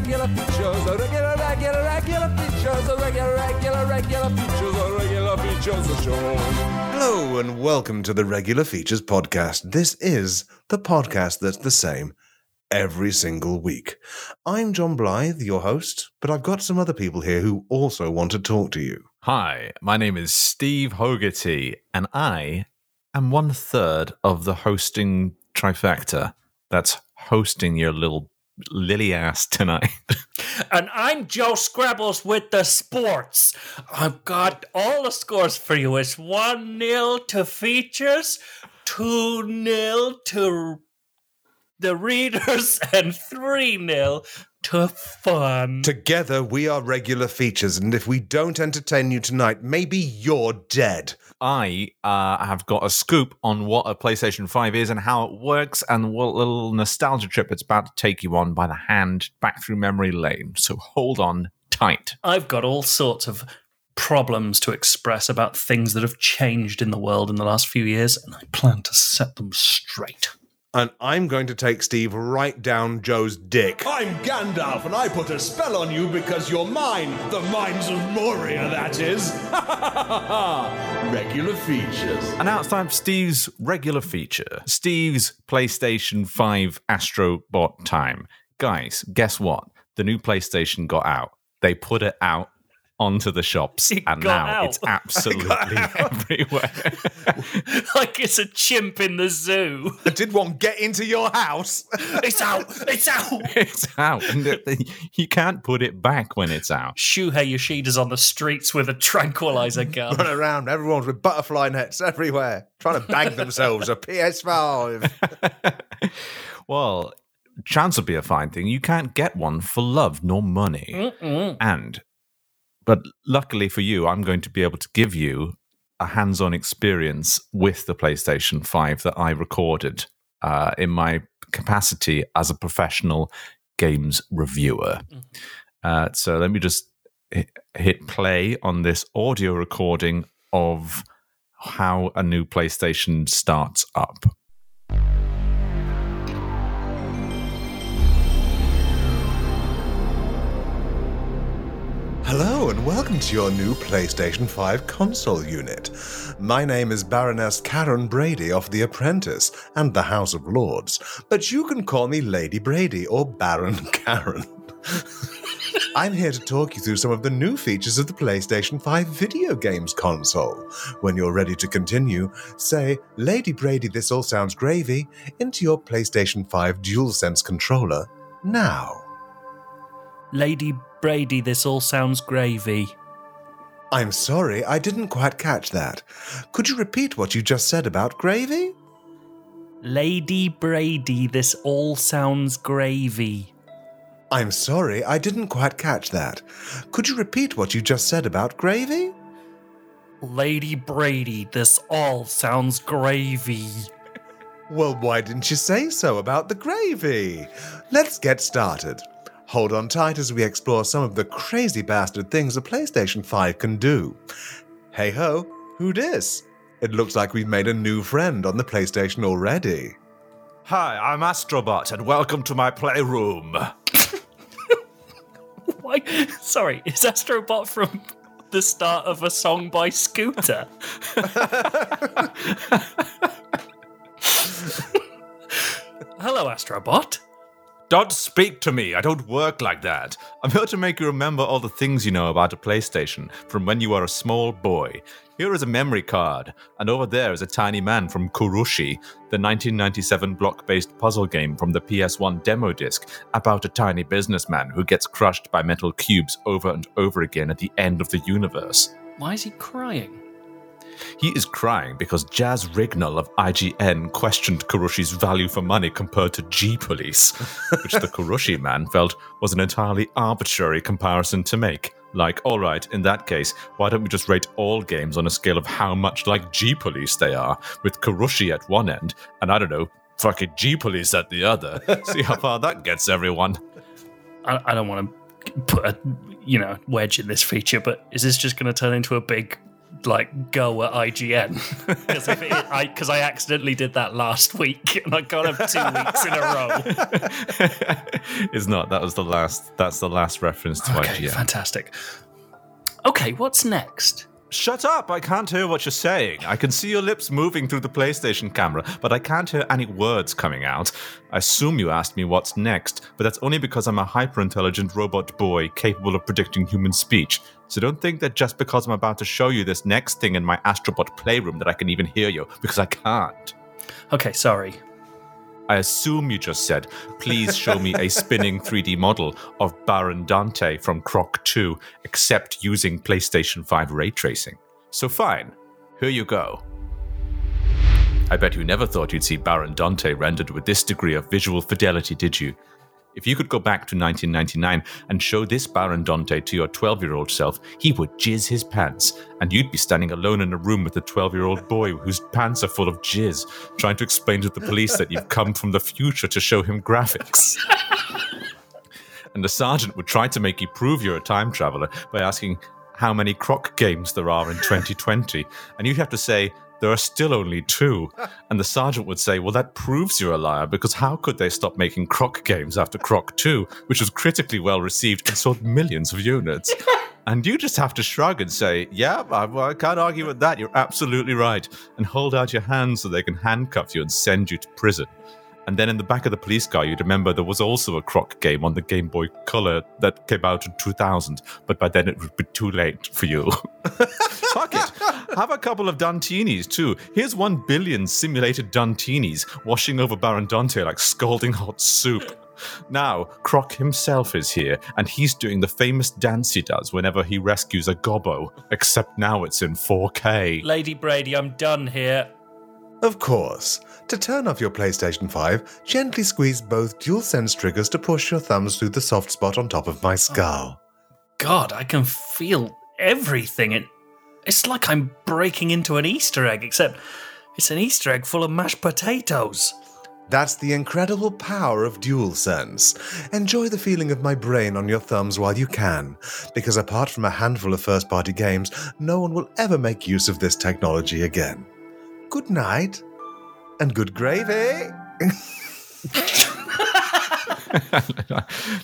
regular features, a regular, regular, regular features, a regular, regular, regular features, a regular features show. Hello and welcome to the Regular Features Podcast. This is the podcast that's the same every single week. I'm Jon Blyth, your host, but I've got some other people here who also want to talk to you. Hi, my name is Steve Hogarty, and I am one third of the hosting trifecta that's hosting your little lily ass tonight. And I'm Joe Skrebels with the sports. I've got all the scores for you. It's 1 0 to features, 2 0 to the readers, and 3 0 to fun. Together, we are regular features, and if we don't entertain you tonight, maybe you're dead. I uh, have got a scoop on what a PlayStation 5 is and how it works, and what little nostalgia trip it's about to take you on by the hand back through memory lane. So hold on tight. I've got all sorts of problems to express about things that have changed in the world in the last few years, and I plan to set them straight. And I'm going to take Steve right down Joe's dick. I'm Gandalf, and I put a spell on you because you're mine. The mines of Moria, that is. Regular features. And now it's time for Steve's regular feature Steve's PlayStation 5 Astrobot time. Guys, guess what? The new PlayStation got out. They put it out onto the shops, It and now out. it's absolutely everywhere. like it's a chimp in the zoo. I did one get into your house? It's out! It's out! it's out, and the- the- you can't put it back when it's out. Shuhei Yoshida's on the streets with a tranquilizer gun. Run around, everyone's with butterfly nets everywhere, trying to bag themselves a PS5. Well, chance would be a fine thing. You can't get one for love nor money. Mm-mm. And, but luckily for you, I'm going to be able to give you a hands on experience with the PlayStation 5 that I recorded uh, in my capacity as a professional games reviewer. Uh, so let me just hit play on this audio recording of how a new PlayStation starts up. Hello and welcome to your new PlayStation 5 console unit. My name is Baroness Karen Brady of The Apprentice and the House of Lords, but you can call me Lady Brady or Baron Karen. I'm here to talk you through some of the new features of the PlayStation 5 video games console. When you're ready to continue, say, Lady Brady, this all sounds gravy, into your PlayStation 5 DualSense controller now. Lady Brady, this all sounds gravy. I'm sorry, I didn't quite catch that. Could you repeat what you just said about gravy? Lady Brady, this all sounds gravy. I'm sorry, I didn't quite catch that. Could you repeat what you just said about gravy? Lady Brady, this all sounds gravy. Well, why didn't you say so about the gravy? Let's get started. Hold on tight as we explore some of the crazy bastard things a PlayStation 5 can do. Hey ho, who dis? It looks like we've made a new friend on the PlayStation already. Hi, I'm Astrobot, and welcome to my playroom. Why? Sorry, is Astrobot from the start of a song by Scooter? Hello, Astrobot. Don't speak to me. I don't work like that. I'm here to make you remember all the things you know about a PlayStation from when you were a small boy. Here is a memory card, and over there is a tiny man from Kurushi, the 1997 block based puzzle game from the PS1 demo disc about a tiny businessman who gets crushed by metal cubes over and over again at the end of the universe. Why is he crying? He is crying because Jaz Rignall of IGN questioned Kurushi's value for money compared to G Police, which the Kurushi man felt was an entirely arbitrary comparison to make. Like, alright, in that case, why don't we just rate all games on a scale of how much like G Police they are, with Kurushi at one end, and I don't know, fucking G Police at the other. See how far that gets everyone. I, I don't want to put a you know wedge in this feature, but is this just going to turn into a big like go at IGN because I because I accidentally did that last week and I got him two weeks in a row. it's not. That was the last. That's the last reference to Okay, IGN. fantastic. Okay, what's next? Shut up! I can't hear what you're saying. I can see your lips moving through the PlayStation camera, but I can't hear any words coming out. I assume you asked me what's next, but that's only because I'm a hyper intelligent robot boy capable of predicting human speech. So don't think that just because I'm about to show you this next thing in my Astrobot playroom that I can even hear you, because I can't. Okay, sorry. I assume you just said, please show me a spinning 3D model of Baron Dante from Croc 2, except using PlayStation 5 ray tracing. So fine, here you go. I bet you never thought you'd see Baron Dante rendered with this degree of visual fidelity, did you? If you could go back to 1999 and show this Baron Dante to your 12 year old self, he would jizz his pants, and you'd be standing alone in a room with a 12 year old boy whose pants are full of jizz, trying to explain to the police that you've come from the future to show him graphics. and the sergeant would try to make you prove you're a time traveler by asking how many croc games there are in 2020, and you'd have to say, there are still only two. And the sergeant would say, Well, that proves you're a liar because how could they stop making Croc games after Croc 2, which was critically well received and sold millions of units? And you just have to shrug and say, Yeah, I, I can't argue with that. You're absolutely right. And hold out your hand so they can handcuff you and send you to prison. And then in the back of the police car, you'd remember there was also a Croc game on the Game Boy Color that came out in 2000, but by then it would be too late for you. Fuck it. Have a couple of Dantinis too. Here's one billion simulated Dantinis washing over Baron Dante like scalding hot soup. Now, Croc himself is here, and he's doing the famous dance he does whenever he rescues a gobbo, except now it's in 4K. Lady Brady, I'm done here. Of course. To turn off your PlayStation 5, gently squeeze both DualSense triggers to push your thumbs through the soft spot on top of my oh, skull. God, I can feel everything. It, it's like I'm breaking into an Easter egg, except it's an Easter egg full of mashed potatoes. That's the incredible power of DualSense. Enjoy the feeling of my brain on your thumbs while you can, because apart from a handful of first party games, no one will ever make use of this technology again. Good night, and good gravy.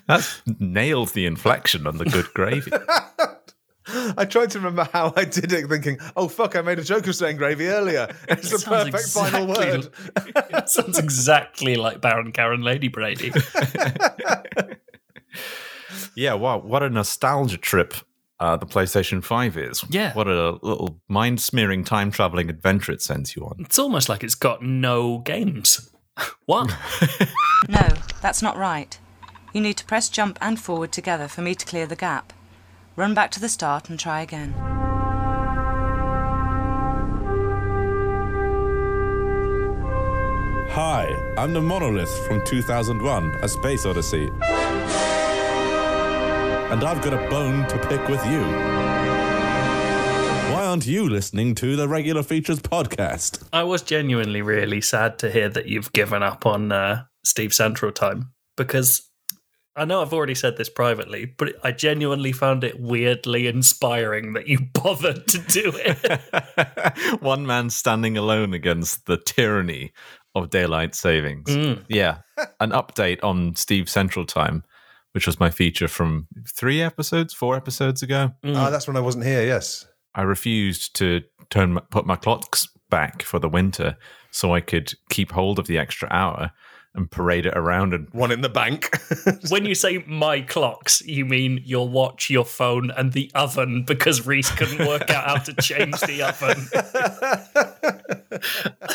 That's nailed the inflection on the good gravy. I tried to remember how I did it, thinking, oh fuck, I made a joke of saying gravy earlier. It's the Sounds perfect final word. it sounds exactly like Baron Karen Lady Brady. Yeah, wow, what a nostalgia trip uh, the PlayStation 5 is. Yeah. What a little mind smearing time traveling adventure it sends you on. It's almost like it's got no games. What? No, that's not right. You need to press jump and forward together for me to clear the gap. Run back to the start and try again. Hi, I'm the Monolith from 2001 A Space Odyssey. And I've got a bone to pick with you. Why aren't you listening to the Regular Features podcast? I was genuinely really sad to hear that you've given up on uh, Steve Central time because I know I've already said this privately, but I genuinely found it weirdly inspiring that you bothered to do it. One man standing alone against the tyranny of daylight savings. Yeah. An update on Steve Central Time, which was my feature from three episodes, four episodes ago. Ah, that's when I wasn't here, yes. I refused to turn my- put my clocks back for the winter so I could keep hold of the extra hour and parade it around and One in the bank. when you say my clocks, you mean your watch, your phone, and the oven because Reese couldn't work out how to change the oven.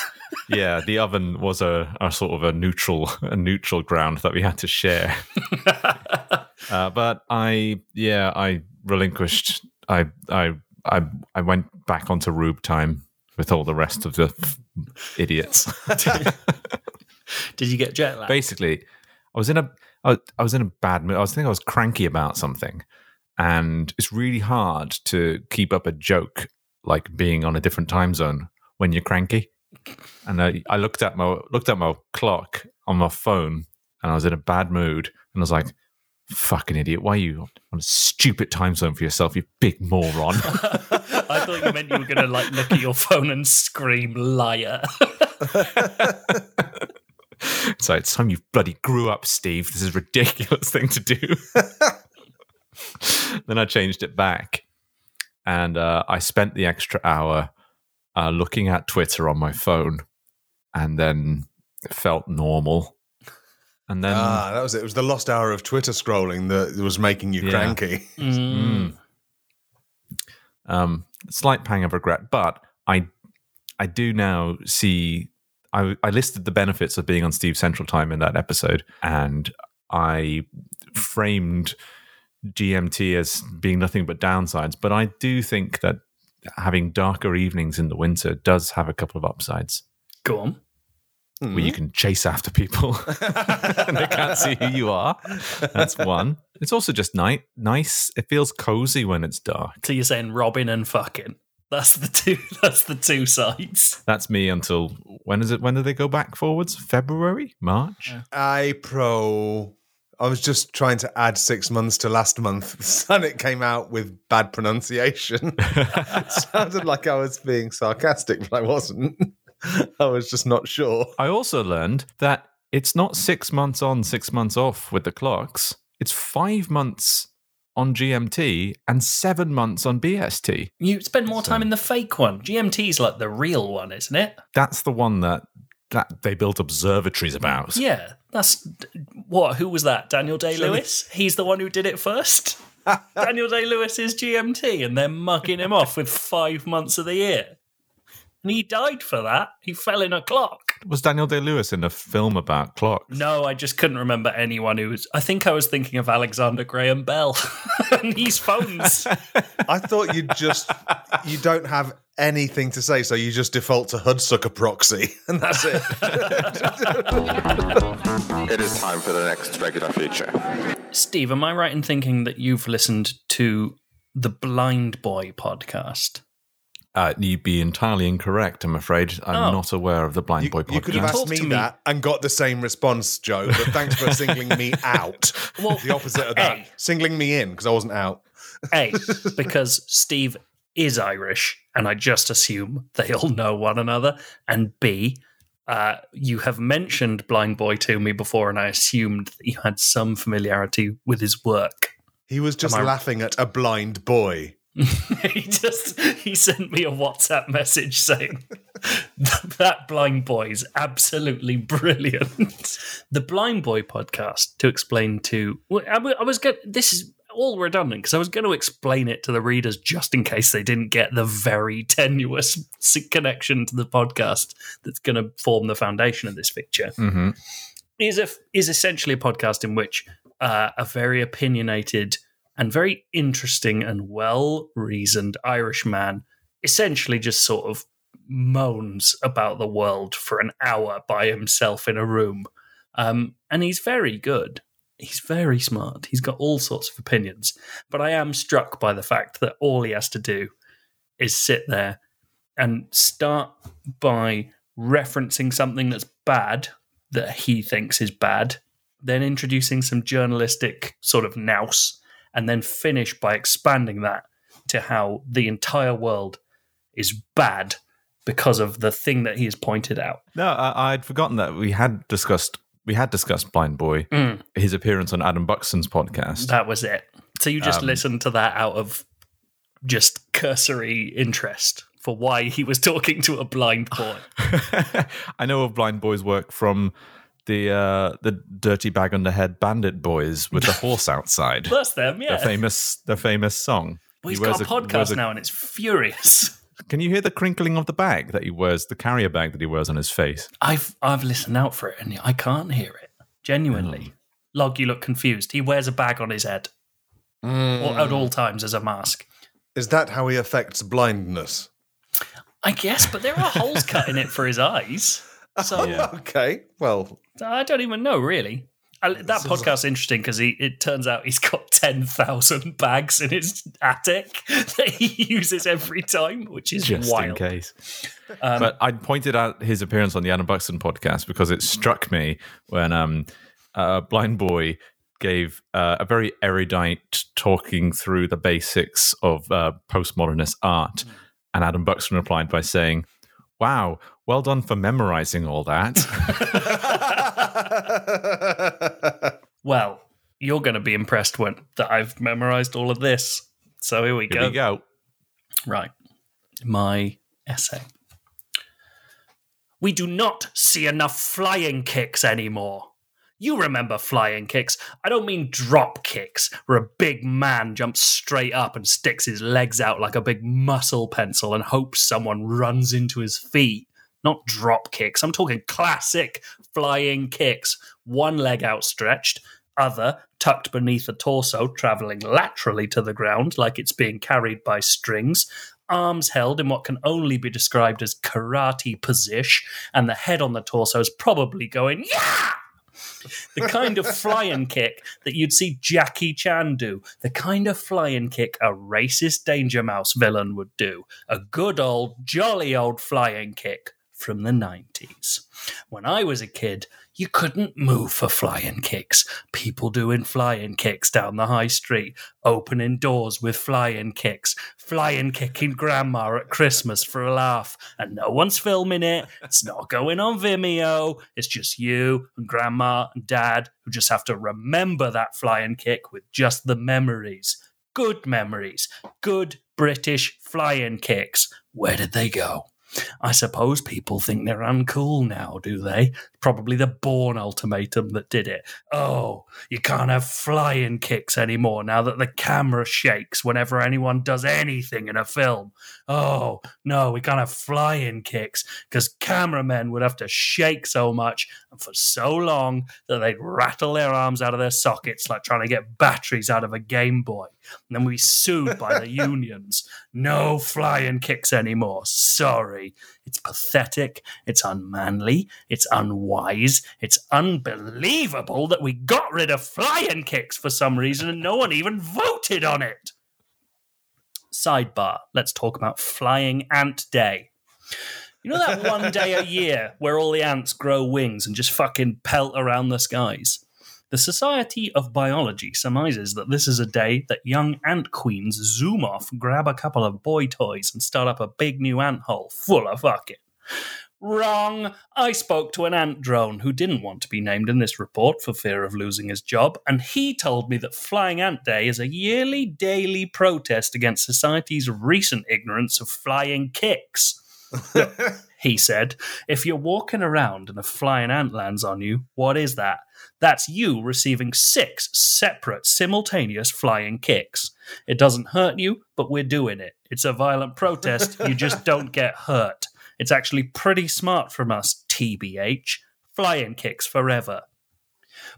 yeah, the oven was a, a sort of a neutral a neutral ground that we had to share. uh, but I yeah, I relinquished I I I I went back onto Rube time with all the rest of the idiots. Did you get jet lag? Basically, I was in a I was in a bad mood. I was thinking I was cranky about something, and it's really hard to keep up a joke like being on a different time zone when you're cranky. And I, I looked at my looked at my clock on my phone, and I was in a bad mood, and I was like, Fucking idiot. Why are you on a stupid time zone for yourself, you big moron? I thought you meant you were going to like look at your phone and scream liar. so it's time you bloody grew up, Steve. This is a ridiculous thing to do. then I changed it back. And uh, I spent the extra hour uh, looking at Twitter on my phone and then it felt normal. And then Ah, that was it. It was the lost hour of Twitter scrolling that was making you Yeah. cranky. Mm. um, slight pang of regret, but I I do now see. I, I listed the benefits of being on Steve Central Time in that episode, and I framed GMT as being nothing but downsides. But I do think that having darker evenings in the winter does have a couple of upsides. Go on. Where you hmm. can chase after people and they can't see who you are. That's one. It's also just night nice. It feels cozy when it's dark. So you're saying Robin and fucking. That's the two. That's the two sides. That's me until when is it? When do they go back forwards? February, March. I pro. I was just trying to add six months to last month, and it came out with bad pronunciation. it sounded like I was being sarcastic, but I wasn't. I was just not sure. I also learned that it's not six months on, six months off with the clocks. It's five months on GMT and seven months on BST. You spend more time uh, in the fake one. GMT's like the real one, isn't it? That's the one that that they built observatories about. Yeah. That's what? Who was that? Daniel Day Lewis. He's the one who did it first. Daniel Day Lewis is GMT, and they're mugging him off with five months of the year. And he died for that. He fell in a clock. Was Daniel Day Lewis in a film about clocks? No, I just couldn't remember anyone who was. I think I was thinking of Alexander Graham Bell and his phones. I thought you just you don't have anything to say, so you just default to Hudsucker proxy, and that's it. It is time for the next regular feature. Steve, am I right in thinking that you've listened to the Blind Boy podcast? Uh, you'd be entirely incorrect, I'm afraid. I'm Oh. not aware of the Blind You, Boy podcast. you could have asked me, me. that and got the same response, Joe. But thanks for singling me out. Well, the opposite of that, A. singling me in because I wasn't out. A, because Steve is Irish, and I just assume they all know one another. And B, uh, you have mentioned Blind Boy to me before, and I assumed that you had some familiarity with his work. He was just Am I- laughing at a blind boy. he just he sent me a WhatsApp message saying that blind boy is absolutely brilliant. the Blind Boy podcast to explain to I was going this is all redundant because I was going to explain it to the readers just in case they didn't get the very tenuous connection to the podcast that's going to form the foundation of this feature hmm is a, is essentially a podcast in which uh, a very opinionated and very interesting and well reasoned Irish man essentially just sort of moans about the world for an hour by himself in a room. Um, and he's very good. He's very smart. He's got all sorts of opinions. But I am struck by the fact that all he has to do is sit there and start by referencing something that's bad that he thinks is bad, then introducing some journalistic sort of nous, and then finish by expanding that to how the entire world is bad because of the thing that he has pointed out. No, I, I'd forgotten that we had discussed we had discussed Blind Boy, his appearance on Adam Buxton's podcast. That was it. So you just Um, listened to that out of just cursory interest for why he was talking to a blind boy. I know of Blind Boy's work from the uh, the Dirty Bag on the Head Bandit Boys with the horse outside. That's them, yeah. The famous the famous song. Well, he's He wears got a a- podcast wears a- now and it's furious. Can you hear the crinkling of the bag that he wears, the carrier bag that he wears on his face? I've I've listened out for it and I can't hear it. Genuinely. Log, you look confused. He wears a bag on his head. Or at all times as a mask. Is that how he affects blindness? I guess, but there are holes cut in it for his eyes. So Okay, well, I don't even know, really. I, that podcast's interesting because it turns out he's got 10,000 bags in his attic that he uses every time, which is Just wild. in case. but I pointed out his appearance on the Adam Buxton podcast because it struck me when um, uh, Blind Boy gave uh, a very erudite talking through the basics of uh, postmodernist art. And Adam Buxton replied by saying, Wow, well done for memorizing all that. Well, you're going to be impressed when that I've memorized all of this. So here we Here go. we go. Right. My essay. We do not see enough flying kicks anymore. You remember flying kicks. I don't mean drop kicks, where a big man jumps straight up and sticks his legs out like a big muscle pencil and hopes someone runs into his feet. Not drop kicks. I'm talking classic flying kicks. One leg outstretched, other tucked beneath the torso, traveling laterally to the ground like it's being carried by strings, arms held in what can only be described as karate position, and the head on the torso is probably going, yeah! The kind of flying kick that you'd see Jackie Chan do. The kind of flying kick a racist Danger Mouse villain would do. A good old, jolly old flying kick from the 90s. When I was a kid, you couldn't move for flying kicks. People doing flying kicks down the high street, opening doors with flying kicks, flying kicking grandma at Christmas for a laugh, and no one's filming it. It's not going on Vimeo. It's just you and grandma and dad who just have to remember that flying kick with just the memories. Good memories. Good British flying kicks. Where did they go? I suppose people think they're uncool now, do they? Probably the Bourne Ultimatum that did it. Oh, you can't have flying kicks anymore now that the camera shakes whenever anyone does anything in a film. Oh, no, we can't have flying kicks because cameramen would have to shake so much and for so long that they'd rattle their arms out of their sockets like trying to get batteries out of a Game Boy. And then we sued by the unions. No flying kicks anymore. Sorry. It's pathetic. It's unmanly. It's unwise. It's unbelievable that we got rid of flying kicks for some reason and no one even voted on it. Sidebar. Let's talk about Flying Ant Day. You know that one day a year where all the ants grow wings and just fucking pelt around the skies? The Society of Biology surmises that this is a day that young ant queens zoom off, grab a couple of boy toys, and start up a big new ant hole full of fucking. Wrong. I spoke to an ant drone who didn't want to be named in this report for fear of losing his job, and he told me that Flying Ant Day is a yearly daily protest against society's recent ignorance of flying kicks. he said, if you're walking around and a flying ant lands on you, what is that? That's you receiving six separate, simultaneous flying kicks. It doesn't hurt you, but we're doing it. It's a violent protest. You just don't get hurt. It's actually pretty smart from us, TBH. Flying kicks forever.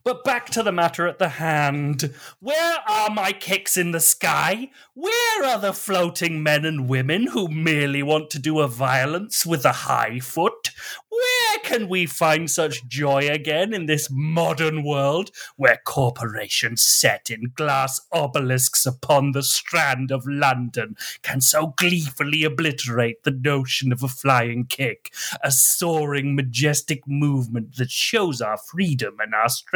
But back to the matter at the hand. Where are my kicks in the sky? Where are the floating men and women who merely want to do a violence with a high foot? Where can we find such joy again in this modern world where corporations set in glass obelisks upon the strand of London can so gleefully obliterate the notion of a flying kick, a soaring, majestic movement that shows our freedom and our strength?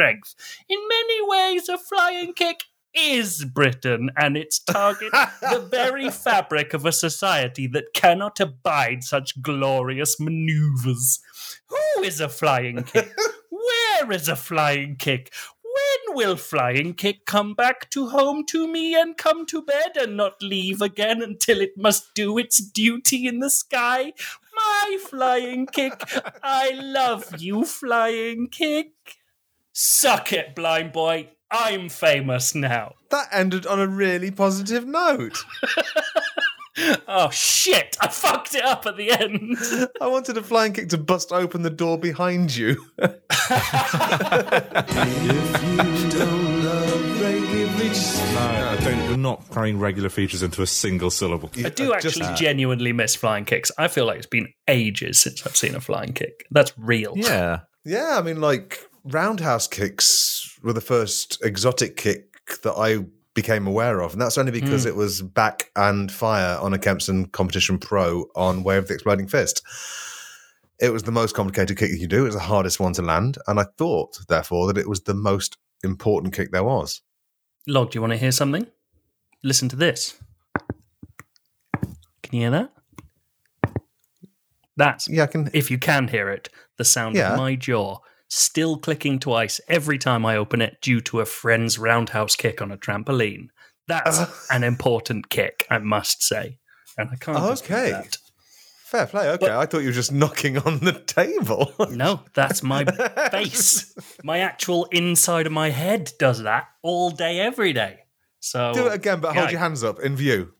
In many ways, a flying kick is Britain and its target the very fabric of a society that cannot abide such glorious maneuvers. Who is a flying kick? Where is a flying kick? When will flying kick come back to home to me and come to bed and not leave again until it must do its duty in the sky? My flying kick, I love you, flying kick. Suck it, blind boy. I'm famous now. That ended on a really positive note. Oh shit! I fucked it up at the end. I wanted a flying kick to bust open the door behind you. No, don't, we're not carrying regular features into a single syllable. I do actually genuinely miss flying kicks. I feel like it's been ages since I've seen a flying kick. That's real. Yeah. Yeah, I mean, like roundhouse kicks were the first exotic kick that I became aware of, and that's only because hmm. it was back and fire on a Kempston Competition Pro on Way of the Exploding Fist. It was the most complicated kick you could do. It was the hardest one to land, and I thought, therefore, that it was the most important kick there was. Log, do you want to hear something? Listen to this. Can you hear that? That's Yeah, I can. if you can hear it, the sound Yeah. of my jaw still clicking twice every time I open it due to a friend's roundhouse kick on a trampoline. That's an important kick, I must say. And I can't Okay. that. Fair play. Okay, I thought you were just knocking on the table. No, that's my face. My actual inside of my head does that all day, every day. So Do it again, but hold your hands up in view.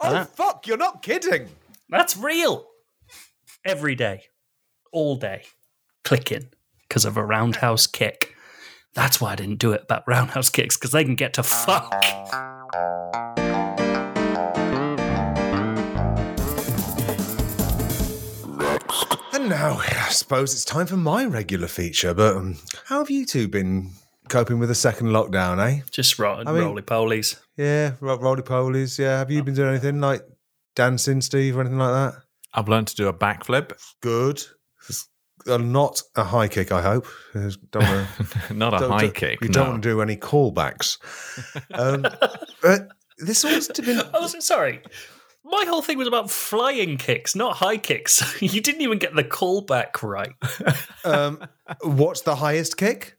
Oh fuck! You're not kidding. That's real. Every day, all day, clicking because of a roundhouse kick. That's why I didn't do it about roundhouse kicks because they can get to fuck. And now I suppose it's time for my regular feature. But um, how have you two been coping with the second lockdown? Eh? Just ro- mean- roly polies. Yeah, ro- roly polies. Yeah, have you been doing anything like dancing, Steve, or anything like that? I've learned to do a backflip. Good. Uh, not a high kick, I hope. Don't wanna, Not a don't- high don't- kick. We no. don't want to do any callbacks. um, but this all's been. Oh, sorry. My whole thing was about flying kicks, not high kicks. you didn't even get the callback right. Um, what's the highest kick?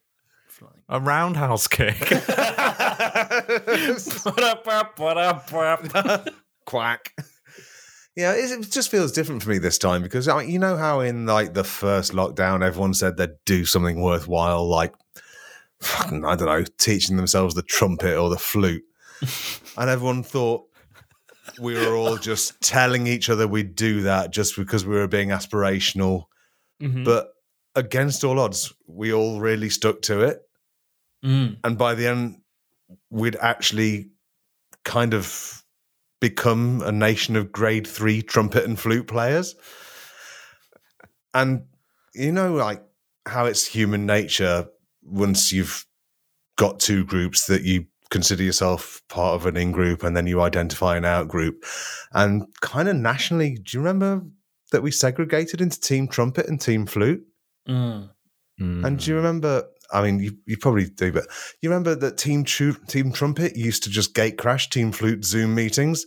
A roundhouse kick. Quack. Yeah, it it just feels different for me this time because I you know how in like the first lockdown everyone said they'd do something worthwhile, like fucking, I don't know, teaching themselves the trumpet or the flute, and everyone thought we were all just telling each other we'd do that just because we were being aspirational. Mhm. But against all odds, we all really stuck to it, Mm. and by the end, we'd actually kind of become a nation of grade three trumpet and flute players. And you know, like how it's human nature once you've got two groups that you consider yourself part of an in group and then you identify an out group. And kind of nationally, do you remember that we segregated into team trumpet and team flute? Mm. And do you remember? I mean, you, you probably do, but you remember that Team Tru- Team Trumpet used to just gate crash Team Flute Zoom meetings,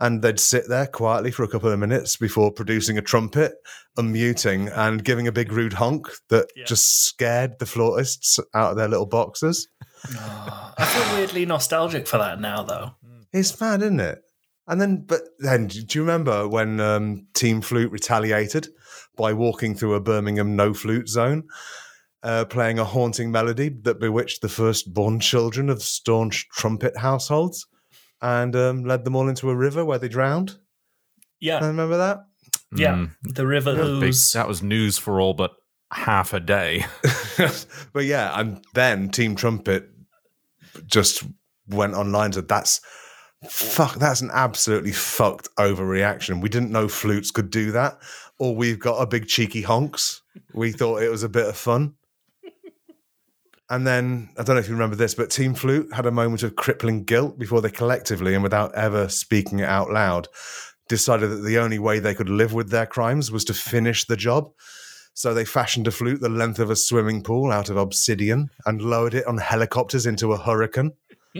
and they'd sit there quietly for a couple of minutes before producing a trumpet, unmuting, and giving a big rude honk that Yeah. just scared the flautists out of their little boxes. I feel weirdly nostalgic for that now, though. It's mad, isn't it? And then, but then, do you remember when um, Team Flute retaliated by walking through a Birmingham no flute zone, uh, playing a haunting melody that bewitched the firstborn children of staunch trumpet households and um, led them all into a river where they drowned? Yeah, I Remember that? yeah. Mm. The river Big- that was news for all but half a day. but yeah, and then Team Trumpet just went online and said, that's fuck, that's an absolutely fucked overreaction. We didn't know flutes could do that. Or we've got a big cheeky honks. We thought it was a bit of fun. And then I don't know if you remember this, but Team Flute had a moment of crippling guilt before they collectively and without ever speaking it out loud decided that the only way they could live with their crimes was to finish the job. So they fashioned a flute the length of a swimming pool out of obsidian and lowered it on helicopters into a hurricane.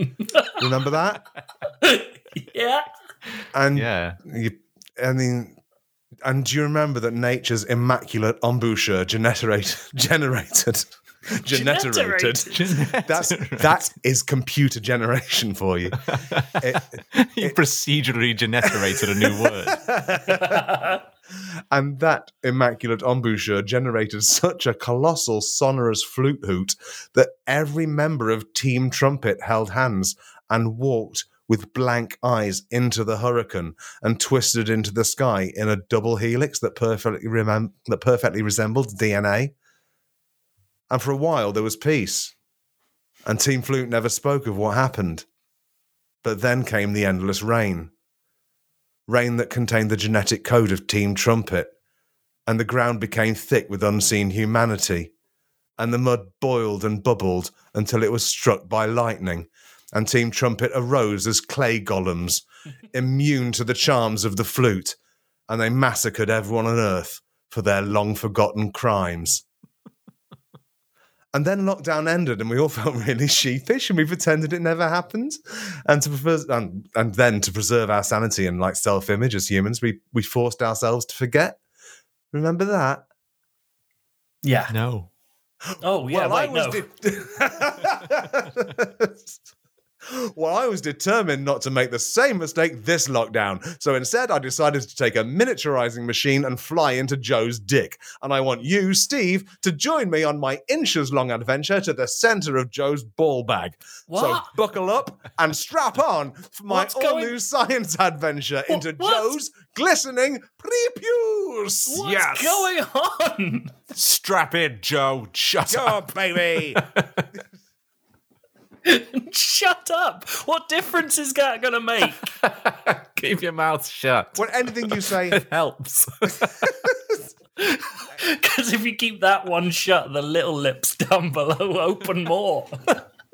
Remember that? yeah. And yeah. you, I mean, and do you remember that nature's immaculate embouchure generated, generated, generated? That's that is computer generation for you. It- you procedurally generated a new word. and that immaculate embouchure generated such a colossal sonorous flute hoot that every member of Team Trumpet held hands and walked with blank eyes into the hurricane and twisted into the sky in a double helix that perfectly remem- that perfectly resembled DNA. And for a while there was peace. And Team Flute never spoke of what happened. But then came the endless rain rain that contained the genetic code of Team Trumpet, and the ground became thick with unseen humanity, and the mud boiled and bubbled until it was struck by lightning, and Team Trumpet arose as clay golems, immune to the charms of the flute, and they massacred everyone on earth for their long forgotten crimes. And then lockdown ended, and we all felt really sheepish, and we pretended it never happened. And to preserve, and, and then to preserve our sanity and like self-image as humans, we we forced ourselves to forget. Remember that? Yeah. No. Oh, yeah, well, I was no. de- well, I was determined not to make the same mistake this lockdown. So instead, I decided to take a miniaturizing machine and fly into Joe's dick. And I want you, Steve, to join me on my inches long adventure to the center of Joe's ball bag. What? So buckle up and strap on for my What's all going- new science adventure into what? Joe's glistening prepuce. What's Yes. going on? Strap in, Joe. Shut Go, up. baby. Shut up. What difference is that going to make? Keep your mouth shut. What anything you say It helps. Because if you keep that one shut, the little lips down below open more.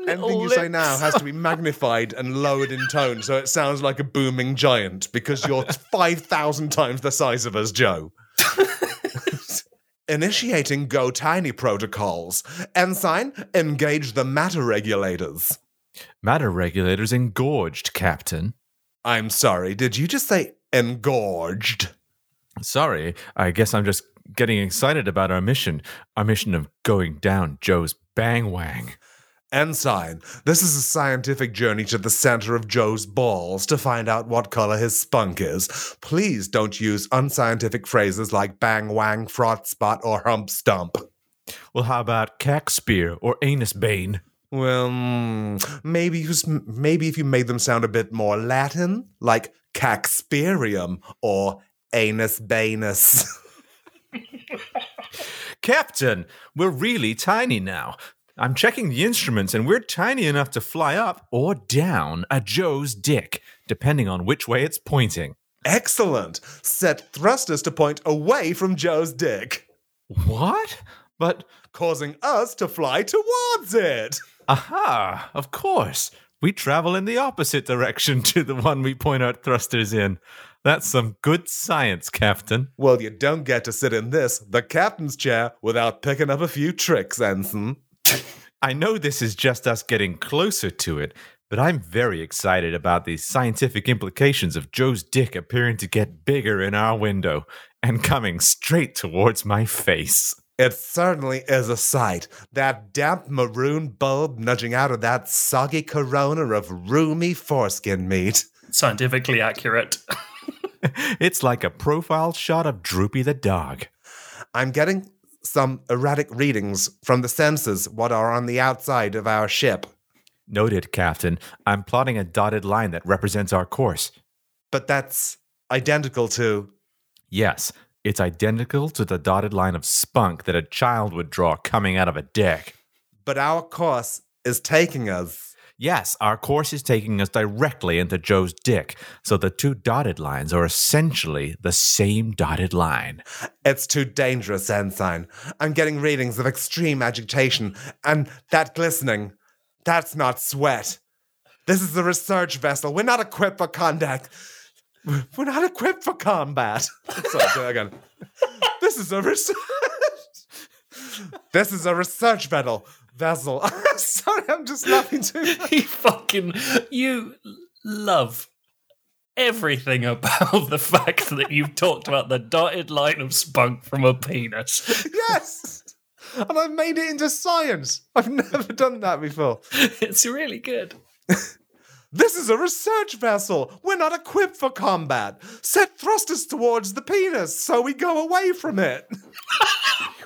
Anything you say now has to be magnified and lowered in tone so it sounds like a booming giant because you're 5,000 times the size of us, Joe. Initiating Go Tiny protocols. Ensign, engage the matter regulators. Matter regulators engorged, Captain. I'm sorry, did you just say engorged? Sorry, I guess I'm just getting excited about our mission. Our mission of going down Joe's bang wang. Ensign, this is a scientific journey to the center of Joe's balls to find out what color his spunk is. Please don't use unscientific phrases like bang wang, fraught spot, or hump stump. Well, how about cack spear or anus bane? Well, mm, maybe you maybe if you made them sound a bit more Latin, like caxperium or anus banus. Captain, we're really tiny now. I'm checking the instruments and we're tiny enough to fly up or down a Joe's dick, depending on which way it's pointing. Excellent. Set thrusters to point away from Joe's dick, What? But, causing us to fly towards it. aha, of course. We travel in the opposite direction to the one we point our thrusters in. That's some good science, Captain. Well, you don't get to sit in this, the captain's chair, without picking up a few tricks, Ensign. I know this is just us getting closer to it, but I'm very excited about the scientific implications of Joe's dick appearing to get bigger in our window and coming straight towards my face. It certainly is a sight. That damp maroon bulb nudging out of that soggy corona of roomy foreskin meat. Scientifically accurate. It's like a profile shot of Droopy the dog. I'm getting some erratic readings from the sensors what are on the outside of our ship. Noted, Captain. I'm plotting a dotted line that represents our course. But that's identical to Yes, it's identical to the dotted line of spunk that a child would draw coming out of a dick. but our course is taking us. Yes, our course is taking us directly into Joe's dick, so the two dotted lines are essentially the same dotted line. It's too dangerous, Ensign. I'm getting readings of extreme agitation, and that glistening, that's not sweat. This is a research vessel. We're not equipped for contact. We're not equipped for combat. Sorry, again. This is a research. This is a research vessel. Vessel. Sorry, I'm just laughing too much. you fucking. You love everything about the fact that you've talked about the dotted line of spunk from a penis. Yes. And I've made it into science. I've never done that before. It's really good. This is a research vessel. We're not equipped for combat. Set thrusters towards the penis so we go away from it.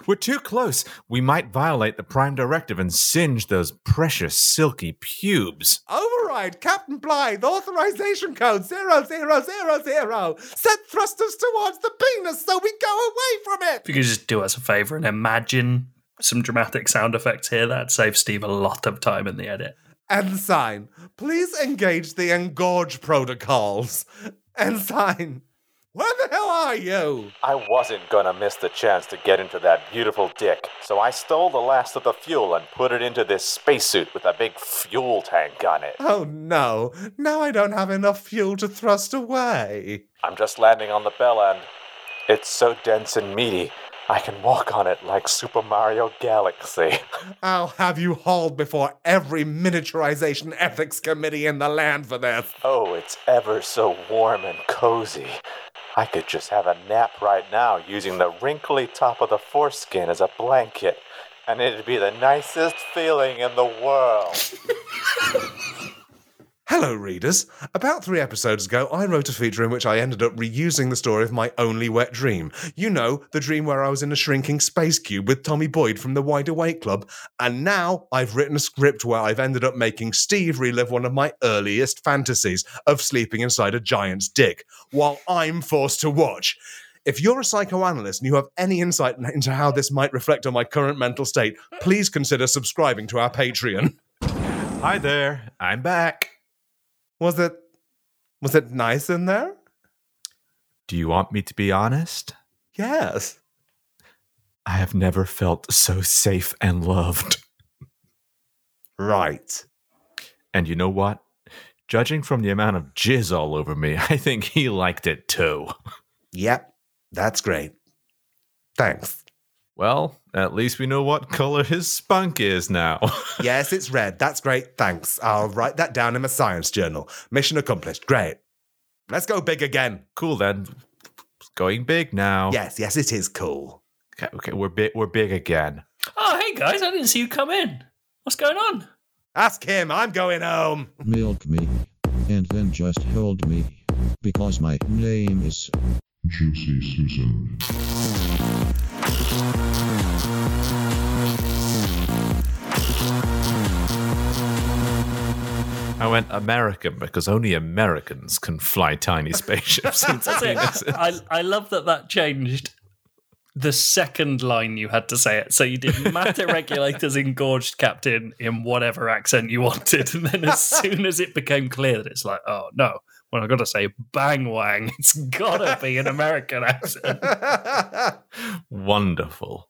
We're too close. We might violate the Prime Directive and singe those precious silky pubes. Override, Captain Blyth, authorization code 0000. Set thrusters towards the penis so we go away from it. If you could just do us a favor and imagine some dramatic sound effects here, that'd save Steve a lot of time in the edit. Ensign, please engage the engorge protocols. Ensign, where the hell are you? I wasn't gonna miss the chance to get into that beautiful dick, so I stole the last of the fuel and put it into this spacesuit with a big fuel tank on it. Oh no, now I don't have enough fuel to thrust away. I'm just landing on the bell end. It's so dense and meaty. I can walk on it like Super Mario Galaxy. I'll have you hauled before every miniaturization ethics committee in the land for this. Oh, it's ever so warm and cozy. I could just have a nap right now using the wrinkly top of the foreskin as a blanket, and it'd be the nicest feeling in the world. Hello, readers. About three episodes ago, I wrote a feature in which I ended up reusing the story of my only wet dream. You know, the dream where I was in a shrinking space cube with Tommy Boyd from the Wide Awake Club. And now I've written a script where I've ended up making Steve relive one of my earliest fantasies of sleeping inside a giant's dick, while I'm forced to watch. If you're a psychoanalyst and you have any insight into how this might reflect on my current mental state, please consider subscribing to our Patreon. Hi there, I'm back. Was it was it nice in there? Do you want me to be honest? Yes. I have never felt so safe and loved. Right. And you know what? Judging from the amount of jizz all over me, I think he liked it too. Yep. That's great. Thanks. Well, at least we know what color his spunk is now. yes, it's red. That's great. Thanks. I'll write that down in my science journal. Mission accomplished. Great. Let's go big again. cool then. Going big now. Yes, yes, it is cool. Okay, okay, we're big we're big again. Oh, hey guys, I didn't see you come in. What's going on? Ask him. I'm going home. Milk me. And then just hold me. Because my name is Juicy Susan. I went American because only Americans can fly tiny spaceships. I, I love that that changed the second line you had to say it. So you did matter regulators engorged captain in whatever accent you wanted. And then as soon as it became clear that it's like, oh no, well, I've got to say bang wang, it's got to be an American accent. wonderful.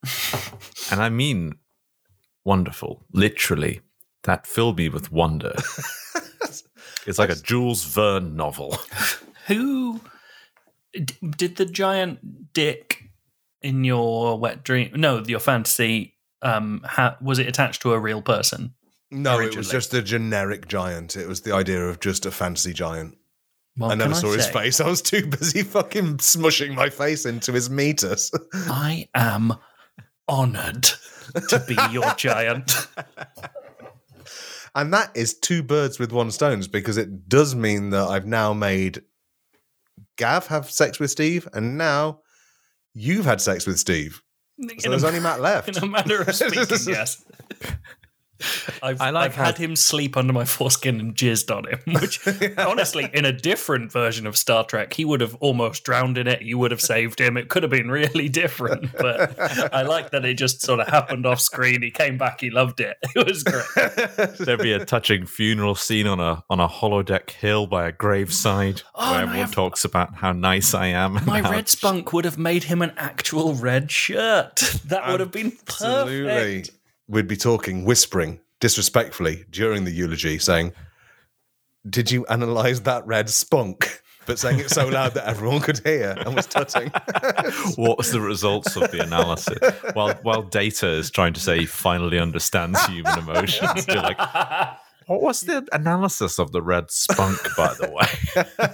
and I mean wonderful, literally. That filled me with wonder. it's like a Jules Verne novel. Who d- did the giant dick in your wet dream? No, your fantasy. Um, ha- was it attached to a real person? No, it was just a generic giant. It was the idea of just a fantasy giant. Well, I never saw his say, face. I was too busy fucking smushing my face into his meters. I am honored to be your giant. And that is two birds with one stones because it does mean that I've now made Gav have sex with Steve, and now you've had sex with Steve. So there's only Matt left. In a manner of speaking, yes. I've, I like I've how- had him sleep under my foreskin and jizzed on him, which honestly, in a different version of Star Trek, he would have almost drowned in it. You would have saved him. It could have been really different, but I like that it just sort of happened off screen. He came back, he loved it. It was great. There'd be a touching funeral scene on a on a holodeck hill by a graveside Oh, where everyone have- talks about how nice I am. My how- red spunk would have made him an actual red shirt. That would have been Absolutely. Perfect. We'd be talking, whispering disrespectfully during the eulogy, saying, Did you analyze that red spunk? But saying it so loud that everyone could hear and was tutting. what was the results of the analysis? while while Data is trying to say he finally understands human emotions, you're like, what was the analysis of the red spunk, by the way?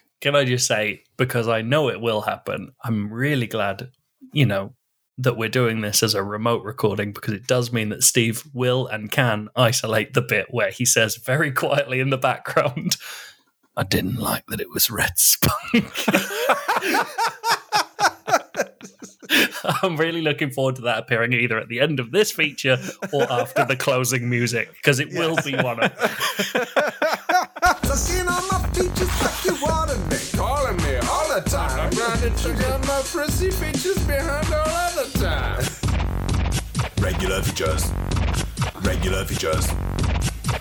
Can I just say, because I know it will happen, I'm really glad, you know, that we're doing this as a remote recording because it does mean that Steve will and can isolate the bit where he says very quietly in the background, I didn't like that it was red spunk. I'm really looking forward to that appearing either at the end of this feature or after the closing music because it will be one of time. I'm grinding sugar on my prissy features behind all other time. Regular features. Regular features.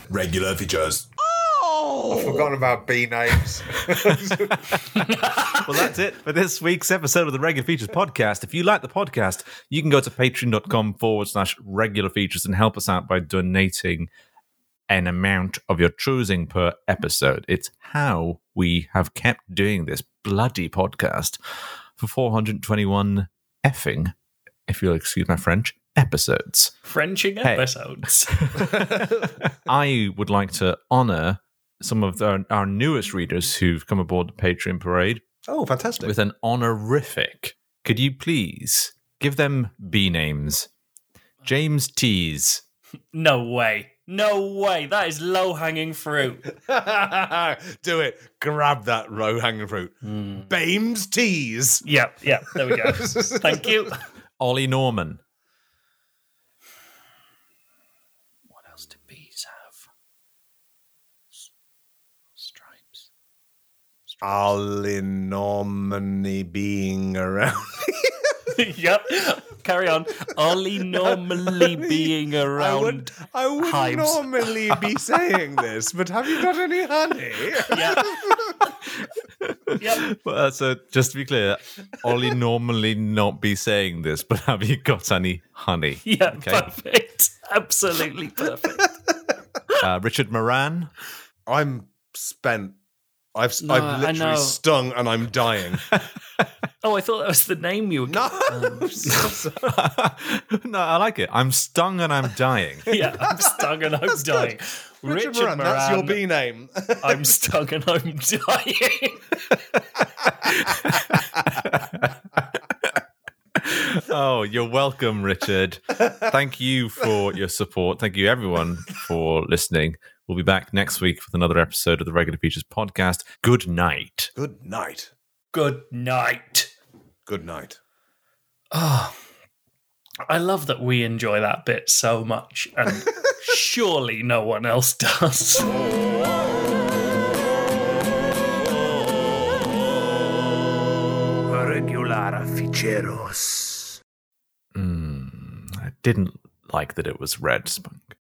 Regular features. Oh! I've forgotten about B names. well, that's it for this week's episode of the Regular Features podcast. If you like the podcast, you can go to patreon.com forward slash regular features and help us out by donating an amount of your choosing per episode. It's how we have kept doing this bloody podcast for 421 effing if you'll excuse my French, episodes. Frenching Hey. episodes. I would like to honor some of the, our newest readers who've come aboard the Patreon parade Oh, fantastic. with an honorific. Could you please give them B names? James Tees. no way. No way. That is low hanging fruit. Do it. Grab that low hanging fruit. Hmm. Bames teas. Yep, yep. There we go. Thank you. Ollie Norman. What else do bees have? Stripes. Ollie Normany being around. yep. Carry on. Ollie normally being I around. would, I would hives. normally be saying this, but have you got any honey? Yeah. yep. Well, so just to be clear, Ollie normally not be saying this, but have you got any honey? Yeah. Okay. Perfect. Absolutely perfect. Uh, Richard Moran. I'm spent. I've, No, I've literally stung and I'm dying. Oh, I thought that was the name you were. no. Um, no, I like it. I'm stung and I'm dying. Yeah, I'm stung and I'm dying. Richard, Moran, that's your B name. I'm stung and I'm dying. oh, you're welcome, Richard. Thank you for your support. Thank you, everyone, for listening. We'll be back next week with another episode of the Regular Features podcast. Good night. Good night. Good night. Good night. Oh, I love that we enjoy that bit so much, and surely no one else does. Regular ficheros. Mm, I didn't like that it was red. Spunk.